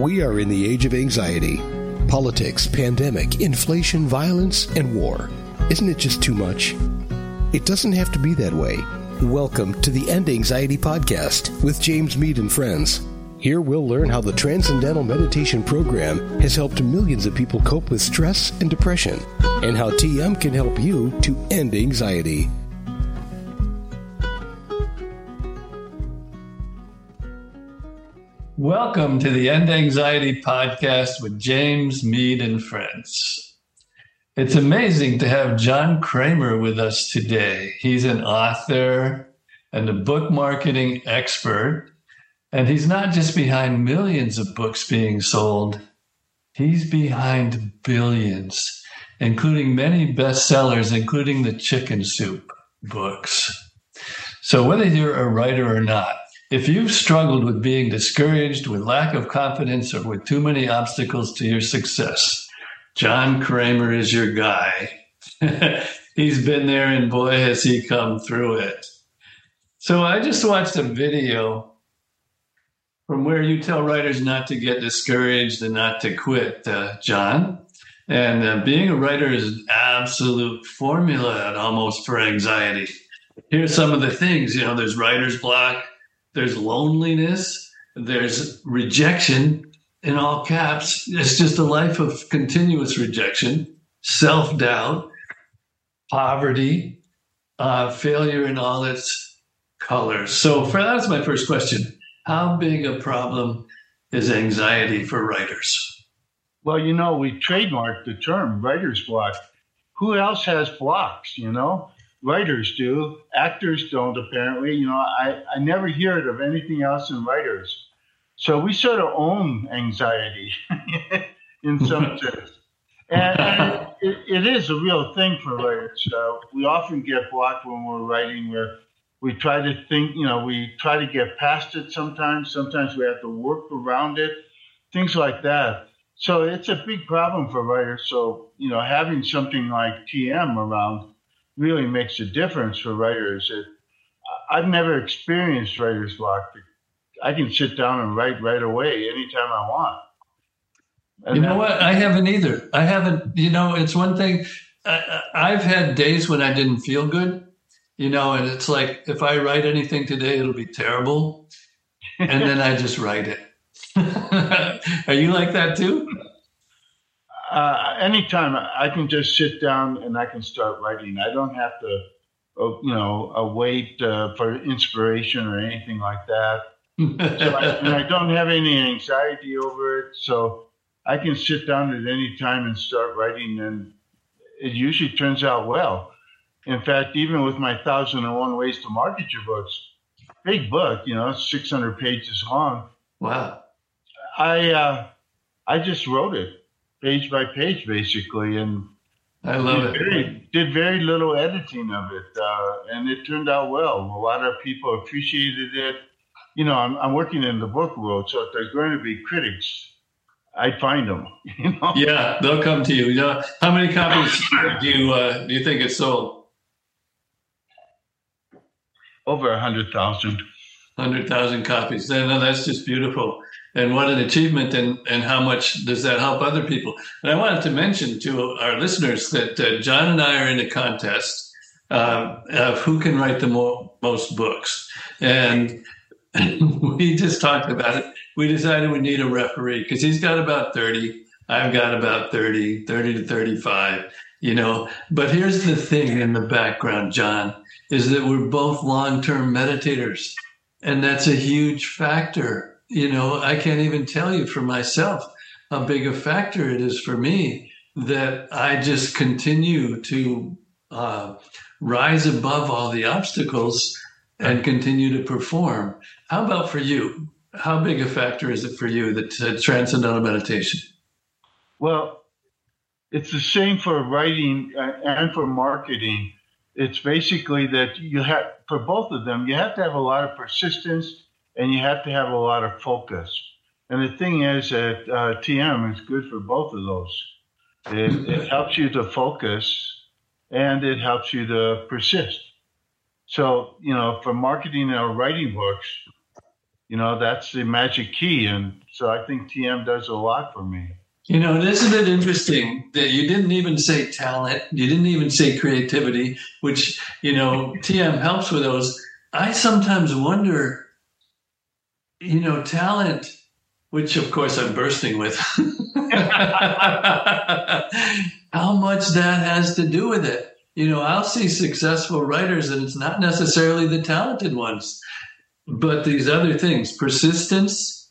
We are in the age of anxiety. Politics, pandemic, inflation, violence, and war. Isn't it just too much? It doesn't have to be that way. Welcome to the End Anxiety Podcast with James Mead and friends. Here we'll learn how the Transcendental Meditation Program has helped millions of people cope with stress and depression, and how TM can help you to end anxiety. Welcome to the End Anxiety Podcast with James Mead and friends. It's amazing to have John Kremer with us today. He's an author and a book marketing expert, and he's not just behind millions of books being sold, he's behind billions, including many bestsellers, including the Chicken Soup books. So, whether you're a writer or not, if you've struggled with being discouraged, with lack of confidence, or with too many obstacles to your success, John Kremer is your guy. He's been there, and boy, has he come through it. So I just watched a video from where you tell writers not to get discouraged and not to quit, uh, John. And uh, being a writer is an absolute formula almost for anxiety. Here's some of the things you know there's writer's block, there's loneliness, there's rejection in all caps. It's just a life of continuous rejection, self doubt, poverty, uh, failure in all its colors. So, for that's my first question. How big a problem is anxiety for writers? Well, you know, we trademarked the term writer's block. Who else has blocks, you know? Writers do. Actors don't, apparently. You know, I, I never hear it of anything else in writers. So we sort of own anxiety in some sense. And, and it, it is a real thing for writers. Uh, we often get blocked when we're writing where we try to think, you know, we try to get past it sometimes. Sometimes we have to work around it, things like that. So it's a big problem for writers. So, you know, having something like TM around really makes a difference for writers. It, I've never experienced writer's block. I can sit down and write right away anytime I want. And you know what? I haven't either. I haven't. You know, it's one thing. I, I've had days when I didn't feel good. You know, and it's like if I write anything today, it'll be terrible, and then I just write it. Are you like that too? Uh, anytime I can just sit down and I can start writing. I don't have to, uh, you know, uh, wait uh, for inspiration or anything like that. so I, and I don't have any anxiety over it, so I can sit down at any time and start writing, and it usually turns out well. In fact, even with my thousand and one ways to market your books, big book, you know, six hundred pages long. Wow. I uh, I just wrote it page by page, basically, and I love did it. Very, did very little editing of it, uh, and it turned out well. A lot of people appreciated it. You know, I'm, I'm working in the book world, so if there's going to be critics, I find them. You know? Yeah, they'll come to you. you know, how many copies do you uh, do you think it sold? Over a hundred thousand. Hundred thousand copies. Then that's just beautiful and what an achievement and, and how much does that help other people? And i wanted to mention to our listeners that uh, john and i are in a contest uh, of who can write the mo- most books. And we just talked about it. We decided we need a referee because he's got about 30 i've got about 30 30 to 35 you know? But here's the thing in the background john is that we're both long-term meditators and that's a huge factor you know, I can't even tell you for myself how big a factor it is for me that I just continue to uh, rise above all the obstacles and continue to perform. How about for you? How big a factor is it for you that uh, transcendental meditation? Well, it's the same for writing uh, and for marketing. It's basically that you have, for both of them, you have to have a lot of persistence and you have to have a lot of focus. And the thing is that uh, TM is good for both of those. It, it helps you to focus and it helps you to persist. So, you know, for marketing or writing books, you know, that's the magic key. And so I think TM does a lot for me. You know, isn't it interesting that you didn't even say talent, you didn't even say creativity, which, you know, TM helps with those. I sometimes wonder, you know, talent, which of course I'm bursting with, how much that has to do with it. You know, I'll see successful writers and it's not necessarily the talented ones, but these other things, persistence,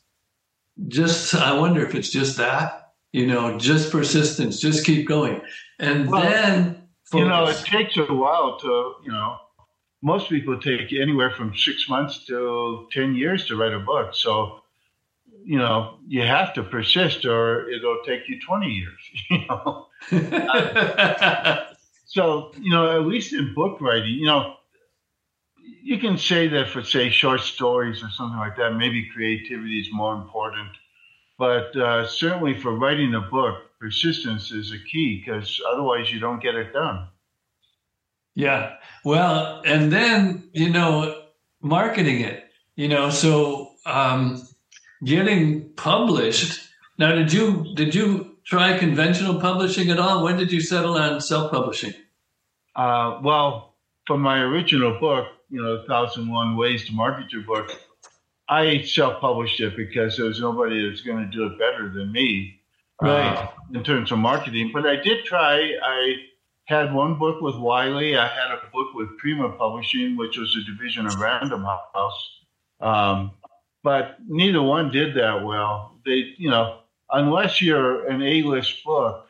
just, I wonder if it's just that, you know, just persistence, just keep going. And well, then, focus. you know, it takes a while to, you know, most people take anywhere from six months to 10 years to write a book. So, you know, you have to persist or it'll take you 20 years, you know. so, you know, at least in book writing, you know, you can say that for, say, short stories or something like that, maybe creativity is more important. But uh, certainly for writing a book, persistence is a key because otherwise you don't get it done. Yeah. Well, and then, you know, marketing it, you know, so um, getting published. Now, did you did you try conventional publishing at all? When did you settle on self publishing? Uh, well, for my original book, you know, Thousand One Ways to Market Your Book, I self published it because there was nobody that's going to do it better than me, right? Uh, in terms of marketing, but I did try. I had one book with Wiley. I had a book with Prima Publishing, which was a division of Random House. Um, but neither one did that well. They, you know, unless you're an A-list book,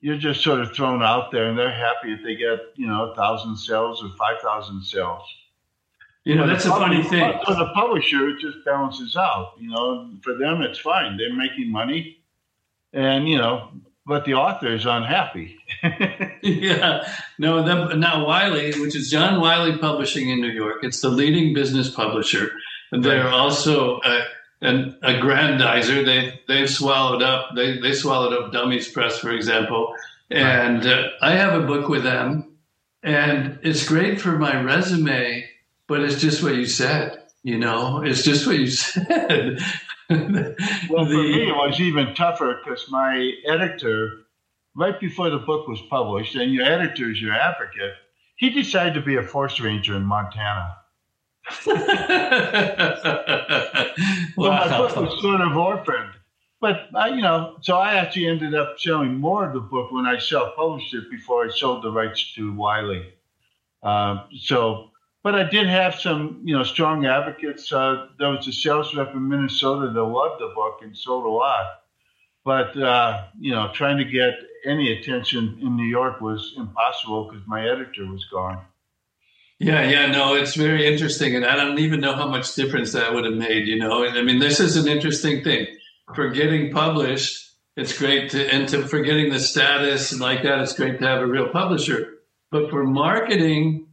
you're just sort of thrown out there, and they're happy if they get, you know, a thousand sales or five thousand sales. You know, that's a funny thing. For the publisher, it just balances out. You know, for them, it's fine. They're making money, and you know, but the author is unhappy. yeah, no. The, now Wiley, which is John Wiley Publishing in New York, it's the leading business publisher And they're also a, an aggrandizer. They they've swallowed up. They they swallowed up Dummies Press, for example. And uh, I have a book with them, and it's great for my resume. But it's just what you said. You know, it's just what you said. Well, the, for me, it was even tougher because my editor, right before the book was published, and your editor is your advocate, he decided to be a forest ranger in Montana. well, my book was sort of orphaned. But, I, you know, so I actually ended up selling more of the book when I self published it before I sold the rights to Wiley. Um, so, but I did have some, you know, strong advocates. Uh, there was a sales rep in Minnesota that loved the book and sold a lot. But, uh, you know, trying to get any attention in New York was impossible because my editor was gone. Yeah, yeah, no, it's very interesting, and I don't even know how much difference that would have made. You know, I mean, this is an interesting thing for getting published. It's great to, and to for getting the status and like that, it's great to have a real publisher. But for marketing,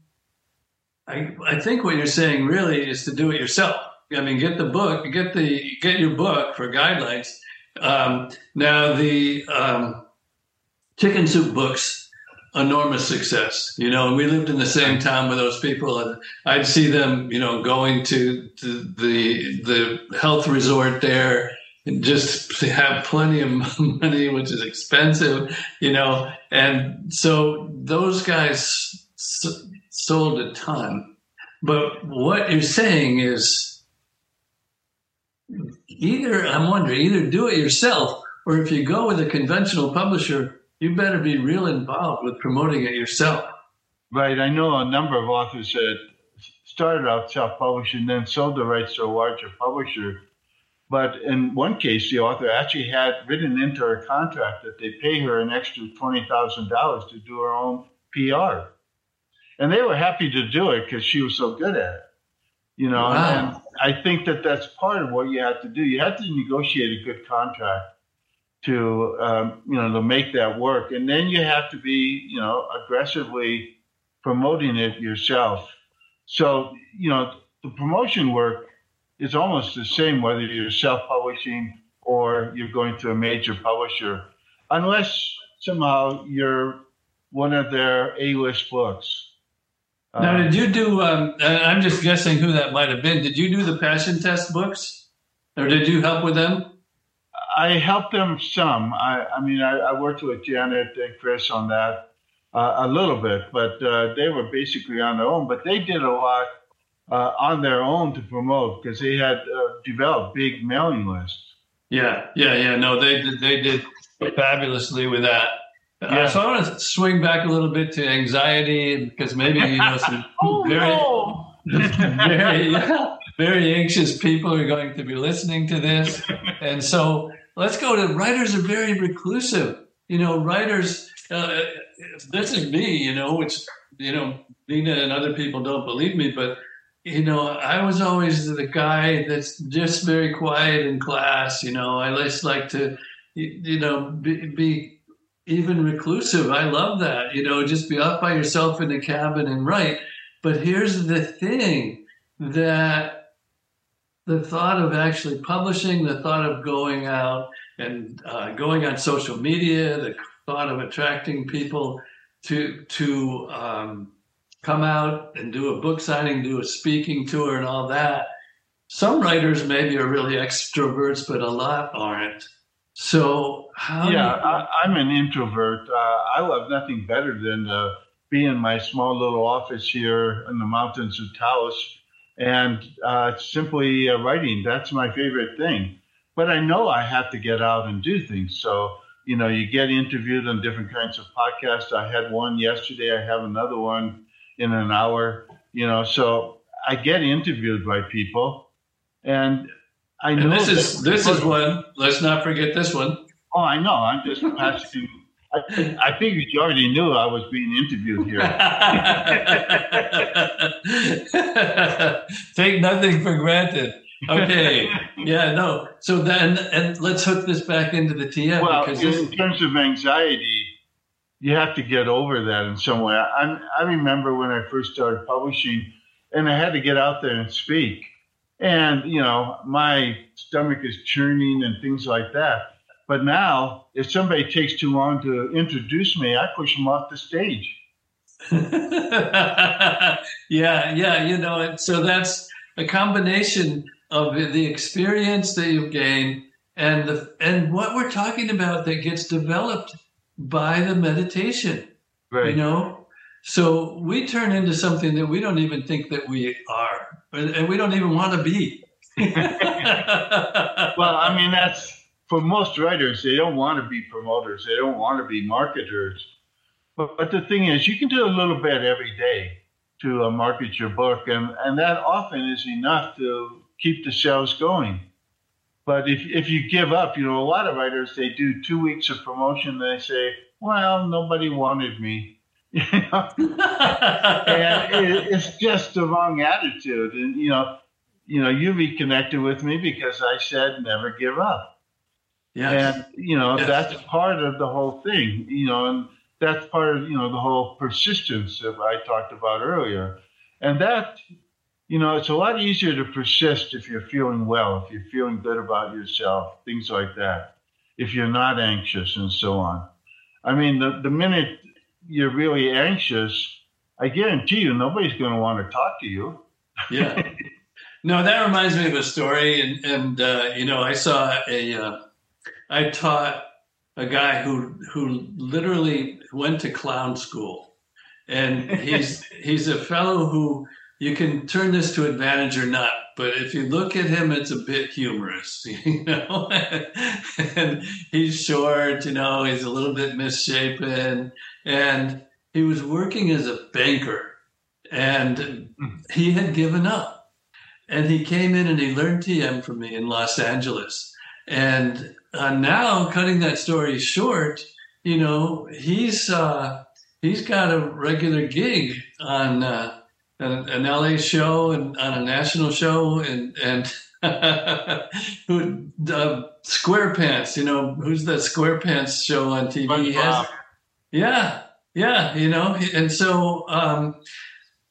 I, I think what you're saying really is to do it yourself. I mean, get the book, get the get your book for guidelines. Um, now the um, chicken soup books enormous success. You know, we lived in the same town with those people, and I'd see them, you know, going to, to the the health resort there and just have plenty of money, which is expensive, you know. And so those guys sold a ton. But what you're saying is either I'm wondering either do it yourself or if you go with a conventional publisher you better be real involved with promoting it yourself. Right. I know a number of authors that started out self publishing, then sold the rights to a larger publisher. But in one case, the author actually had written into her contract that they pay her an extra $20,000 to do her own PR. And they were happy to do it because she was so good at it. You know, wow. and I think that that's part of what you have to do. You have to negotiate a good contract to um, you know to make that work, and then you have to be you know aggressively promoting it yourself. So you know the promotion work is almost the same whether you're self-publishing or you're going to a major publisher, unless somehow you're one of their A-list books. Now, did you do? Um, I'm just guessing who that might have been. Did you do the passion test books, or did you help with them? I helped them some. I, I mean, I, I, worked with Janet and Chris on that uh, a little bit, but uh, they were basically on their own. But they did a lot uh, on their own to promote because they had uh, developed big mailing lists. Yeah, yeah, yeah. No, they they did fabulously with that. Yeah. Uh, so I want to swing back a little bit to anxiety because maybe you know some oh, very, no. very, yeah, very anxious people are going to be listening to this, and so let's go to writers are very reclusive. You know, writers. Uh, this is me. You know, which you know, Nina and other people don't believe me, but you know, I was always the guy that's just very quiet in class. You know, I just like to, you know, be, be even reclusive. I love that. You know, just be off by yourself in a cabin and write. But here's the thing that the thought of actually publishing, the thought of going out and uh, going on social media, the thought of attracting people to to um, come out and do a book signing, do a speaking tour, and all that. Some writers maybe are really extroverts, but a lot aren't. So how? Yeah, you... I, am an introvert. Uh, I love nothing better than to be in my small little office here in the mountains of Taos and uh, simply uh, writing. That's my favorite thing. But I know I have to get out and do things. So you know, you get interviewed on different kinds of podcasts. I had one yesterday. I have another one in an hour. You know, so I get interviewed by people, and I know and this is this is one. Let's not forget this one. Oh, I know. I'm just asking. I, I figured you already knew I was being interviewed here. Take nothing for granted. Okay. yeah. No. So then, and let's hook this back into the TM. Well, because in this, terms of anxiety, you have to get over that in some way. I, I remember when I first started publishing, and I had to get out there and speak and, you know, my stomach is churning and things like that. But now, if somebody takes too long to introduce me, I push them off the stage. yeah, yeah, you know, so that's a combination of the experience that you've gained and the and what we're talking about that gets developed by the meditation. Right. You know, so we turn into something that we don't even think that we are and we don't even want to be. well, I mean, that's for most writers, they don't want to be promoters, they don't want to be marketers. But, but the thing is, you can do a little bit every day to uh, market your book, and, and that often is enough to keep the sales going. But if, if you give up, you know, a lot of writers, they do two weeks of promotion, they say, well, nobody wanted me. You know? and it, it's just the wrong attitude. And you know, you know, you reconnected with me because I said never give up. Yes. And you know, yes. that's part of the whole thing. You know, and that's part of you know the whole persistence that I talked about earlier. And that, you know, it's a lot easier to persist if you're feeling well, if you're feeling good about yourself, things like that. If you're not anxious and so on. I mean, the, the minute you're really anxious, I guarantee you nobody's going to want to talk to you. yeah. No, that reminds me of a story, and and uh, you know, I saw a, uh, I taught a guy who who literally went to clown school, and he's he's a fellow who you can turn this to advantage or not. But if you look at him, it's a bit humorous, you know. and he's short, you know. He's a little bit misshapen, and he was working as a banker and hmm. he had given up and he came in and he learned tm from me in los angeles and uh, now cutting that story short you know he's uh, he's got a regular gig on uh, an, an, la show and on a national show and and who uh, SquarePants, you know, who's that SquarePants show on TV? He has, yeah, yeah, you know, and so, um,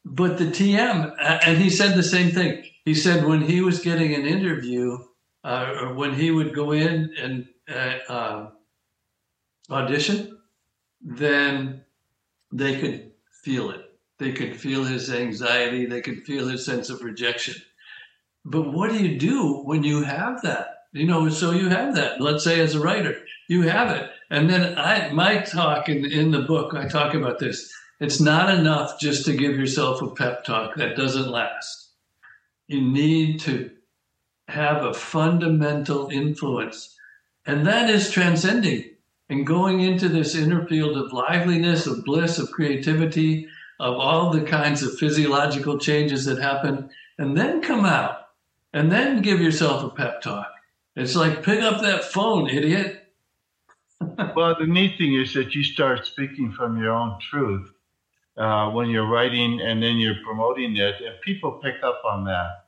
but the TM, and he said the same thing. He said when he was getting an interview, uh, or when he would go in and uh, uh, audition, then they could feel it. They could feel his anxiety. They could feel his sense of rejection. But what do you do when you have that? You know, so you have that. Let's say as a writer, you have it. And then I, my talk in, in the book, I talk about this. It's not enough just to give yourself a pep talk that doesn't last. You need to have a fundamental influence. And that is transcending and going into this inner field of liveliness, of bliss, of creativity, of all the kinds of physiological changes that happen, and then come out and then give yourself a pep talk. It's like pick up that phone, idiot. well, the neat thing is that you start speaking from your own truth uh, when you're writing and then you're promoting it, and people pick up on that.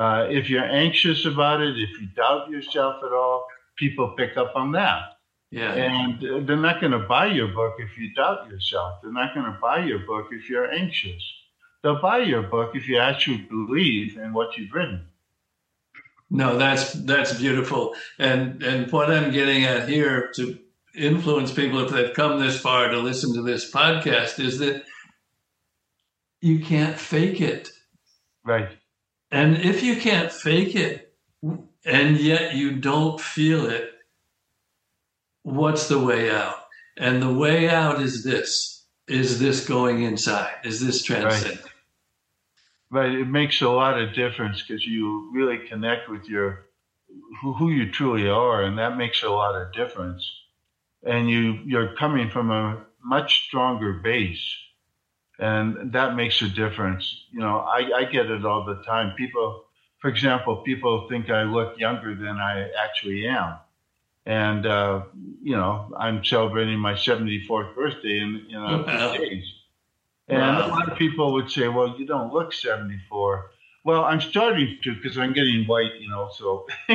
Uh, if you're anxious about it, if you doubt yourself at all, people pick up on that. Yeah. And they're not going to buy your book if you doubt yourself. They're not going to buy your book if you're anxious. They'll buy your book if you actually believe in what you've written. No, that's that's beautiful. And and what I'm getting at here to influence people if they've come this far to listen to this podcast is that you can't fake it. Right. And if you can't fake it and yet you don't feel it, what's the way out? And the way out is this is this going inside? Is this transcending? Right. right. It makes a lot of difference because you really connect with your who, who you truly are, and that makes a lot of difference. And you you're coming from a much stronger base and that makes a difference. You know, I, I get it all the time. People, for example, people think I look younger than I actually am, and uh, you know, I'm celebrating my 74th birthday in in a few days. And wow. a lot of people would say, "Well, you don't look 74." Well, I'm starting to because I'm getting white, you know. So,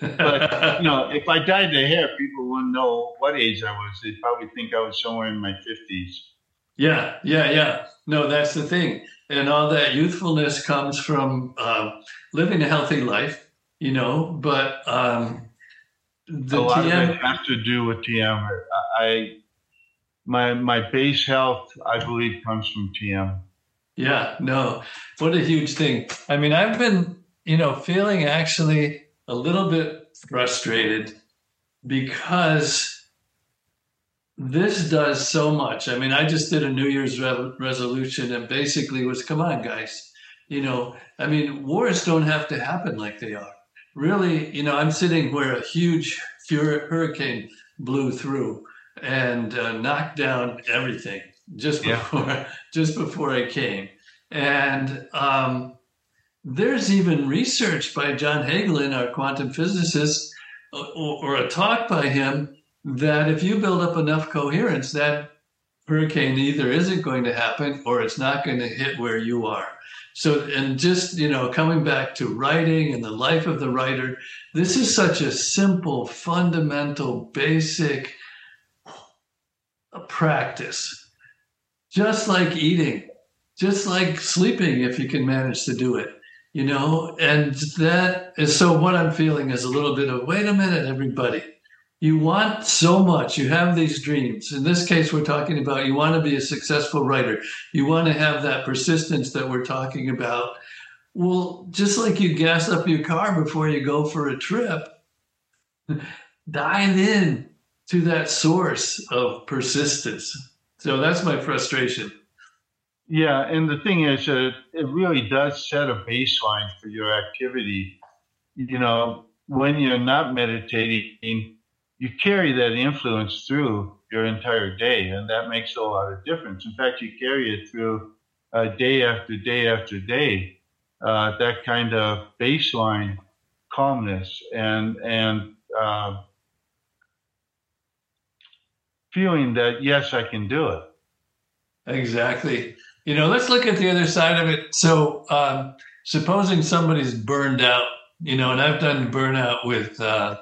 but you know, if I dyed the hair, people wouldn't know what age I was. They'd probably think I was somewhere in my 50s. Yeah, yeah, yeah. No, that's the thing. And all that youthfulness comes from uh, living a healthy life, you know, but um, the a lot TM, of it has to do with TM. I, my, my base health, I believe, comes from TM. Yeah, no, what a huge thing. I mean, I've been, you know, feeling actually a little bit frustrated because this does so much. I mean, I just did a New Year's re- resolution and basically was, come on, guys. You know, I mean, wars don't have to happen like they are. Really, you know, I'm sitting where a huge hurricane blew through and uh, knocked down everything just before yeah. just before I came. And um, there's even research by John Hagelin, our quantum physicist, or, or a talk by him that if you build up enough coherence, that hurricane either isn't going to happen or it's not going to hit where you are. So, and just, you know, coming back to writing and the life of the writer, this is such a simple, fundamental, basic practice. Just like eating, just like sleeping, if you can manage to do it, you know, and that is so what I'm feeling is a little bit of wait a minute, everybody you want so much. You have these dreams. In this case, we're talking about you want to be a successful writer. You want to have that persistence that we're talking about. Well, just like you gas up your car before you go for a trip, dive in to that source of persistence. So that's my frustration. Yeah, and the thing is, uh, it really does set a baseline for your activity. You know, when you're not meditating, you carry that influence through your entire day, and that makes a lot of difference. In fact, you carry it through uh, day after day after day. Uh, that kind of baseline calmness and and uh, feeling that yes, I can do it. Exactly. You know, let's look at the other side of it. So, um, supposing somebody's burned out, you know, and I've done burnout with uh,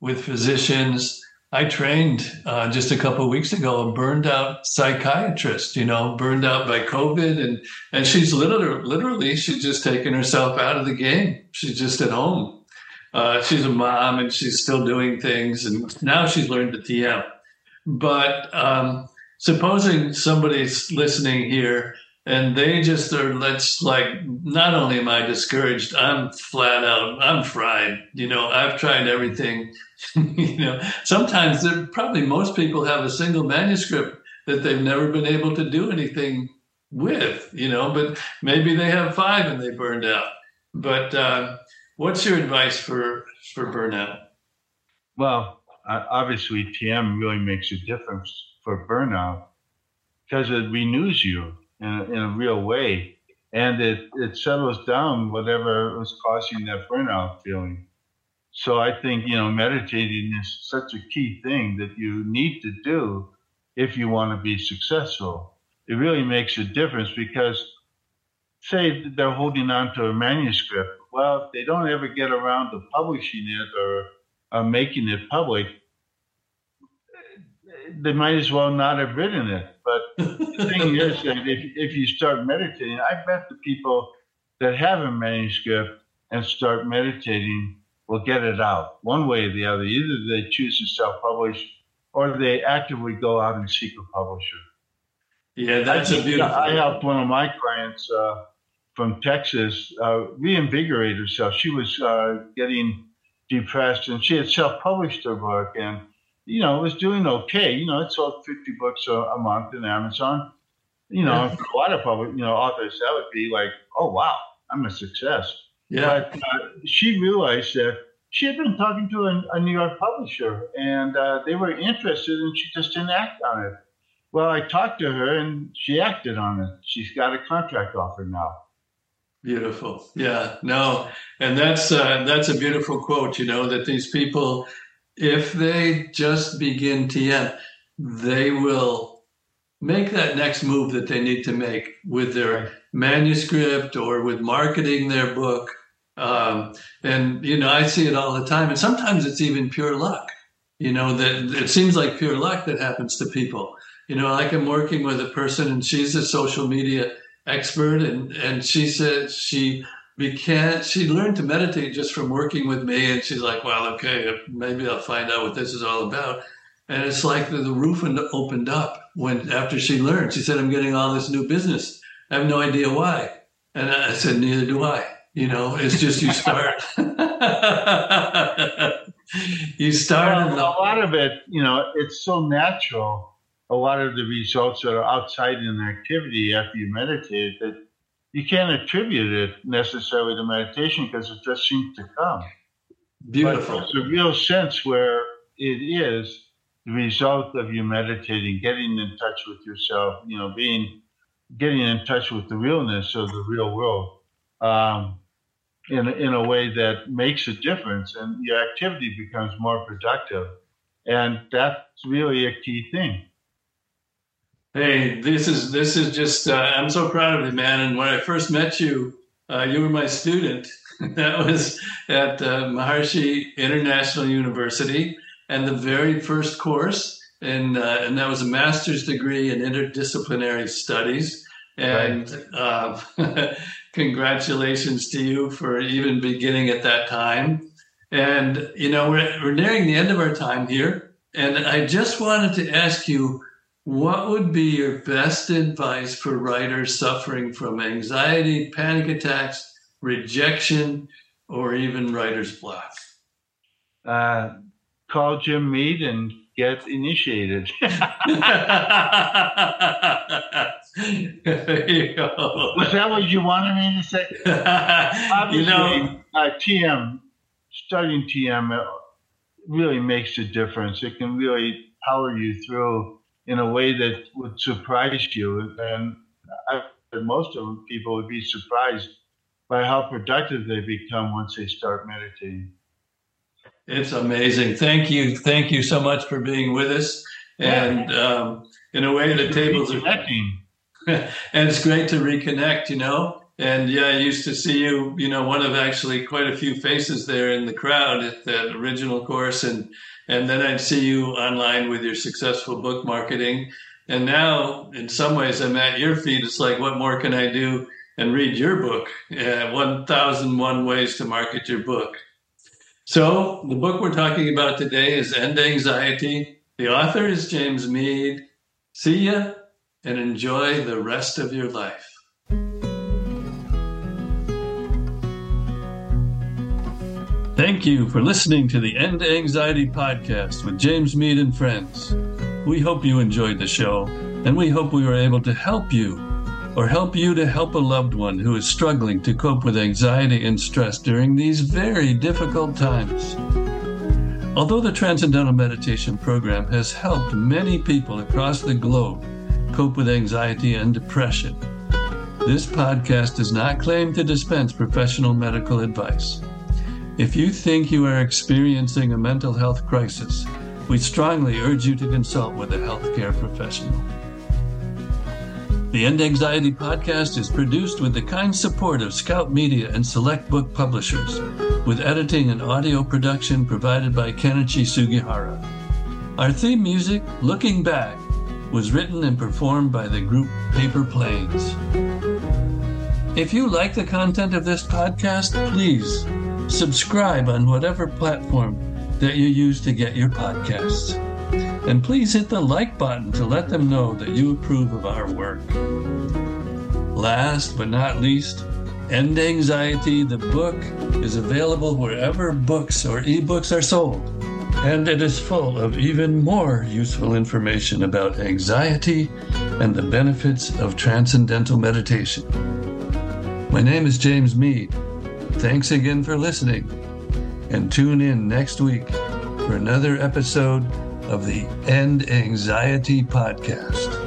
with physicians. I trained uh, just a couple of weeks ago a burned out psychiatrist, you know, burned out by COVID. And, and she's literally, literally, she's just taken herself out of the game. She's just at home. Uh, she's a mom and she's still doing things. And now she's learned to TM. But um, supposing somebody's listening here and they just are let's like not only am i discouraged i'm flat out i'm fried. You know i've tried everything. You know sometimes probably most people have a single manuscript that they've never been able to do anything with you know but maybe they have five and they burned out. But uh, what's your advice for for burnout? Well obviously tm really makes a difference for burnout because it renews you in a, in a real way. And it, it settles down whatever was causing that burnout feeling. So I think, you know, meditating is such a key thing that you need to do if you want to be successful. It really makes a difference because, say, they're holding on to a manuscript. Well, if they don't ever get around to publishing it or, or making it public, they might as well not have written it. But the thing is that if, if you start meditating, I bet the people that have a manuscript and start meditating will get it out one way or the other. Either they choose to self publish or they actively go out and seek a publisher. Yeah, that's a beautiful. I helped one of my clients uh, from Texas uh, reinvigorate herself. She was uh, getting depressed and she had self published her book and you know, it was doing okay. You know, it sold 50 books a, a month in Amazon. You know, yeah. for a lot of public, you know, authors, that would be like, oh, wow, I'm a success. Yeah. But uh, she realized that she had been talking to a, a New York publisher and uh, they were interested and she just didn't act on it. Well, I talked to her and she acted on it. She's got a contract offer now. Beautiful. Yeah. No. And that's uh, that's a beautiful quote. You know that these people if they just begin TM, they will make that next move that they need to make with their manuscript or with marketing their book. Um, and, you know, I see it all the time. And sometimes it's even pure luck, you know, that it seems like pure luck that happens to people. You know, like I'm working with a person and she's a social media expert and, and she said she began she learned to meditate just from working with me and she's like well okay maybe i'll find out what this is all about. And it's like the, the roof opened up when after she learned. She said i'm getting all this new business. I have no idea why. And i said neither do i you know it's just you start. You start well, a lot of it you know it's so natural. A lot of the results that are outside in activity after you meditate that you can't attribute it necessarily to meditation because it just seems to come. Beautiful. But there's a real sense where it is the result of you meditating, getting in touch with yourself, you know, being getting in touch with the realness of the real world um, in, in a way that makes a difference and your activity becomes more productive. And that's really a key thing. Hey, this is this is just uh, I'm so proud of you, man. And when I first met you, uh, you were my student. that was at uh, Maharishi International University, and the very first course, and uh, and that was a master's degree in interdisciplinary studies. And right. Uh, congratulations to you for even beginning at that time. And you know we're we're nearing the end of our time here, and I just wanted to ask you what would be your best advice for writers suffering from anxiety, panic attacks, rejection, or even writer's block? Uh, call Jim Mead and get initiated. Was that what you wanted me to say? Obviously, you know, uh, TM, studying TM really makes a difference. It can really power you through in a way that would surprise you. And I, most of people would be surprised by how productive they become once they start meditating. It's amazing. Thank you. Thank you so much for being with us. And um, in a way, the tables are connecting. and it's great to reconnect, you know. And yeah, I used to see you, you know, one of actually quite a few faces there in the crowd at that original course. And and then I'd see you online with your successful book marketing. And now, in some ways, I'm at your feet. It's like, what more can I do? And read your book, uh, 1001 Ways to Market Your Book. So, the book we're talking about today is End Anxiety. The author is James Mead. See ya and enjoy the rest of your life. Thank you for listening to the End Anxiety Podcast with James Mead and friends. We hope you enjoyed the show, and we hope we were able to help you or help you to help a loved one who is struggling to cope with anxiety and stress during these very difficult times. Although the Transcendental Meditation Program has helped many people across the globe cope with anxiety and depression, this podcast does not claim to dispense professional medical advice. If you think you are experiencing a mental health crisis, we strongly urge you to consult with a healthcare professional. The End Anxiety podcast is produced with the kind support of Scout Media and Select Book Publishers, with editing and audio production provided by Kenichi Sugihara. Our theme music, Looking Back, was written and performed by the group Paper Planes. If you like the content of this podcast, please subscribe on whatever platform that you use to get your podcasts. And please hit the like button to let them know that you approve of our work. Last but not least, End Anxiety, the book, is available wherever books or ebooks are sold. And it is full of even more useful information about anxiety and the benefits of transcendental meditation. My name is James Mead. Thanks again for listening. And tune in next week for another episode of the End Anxiety Podcast.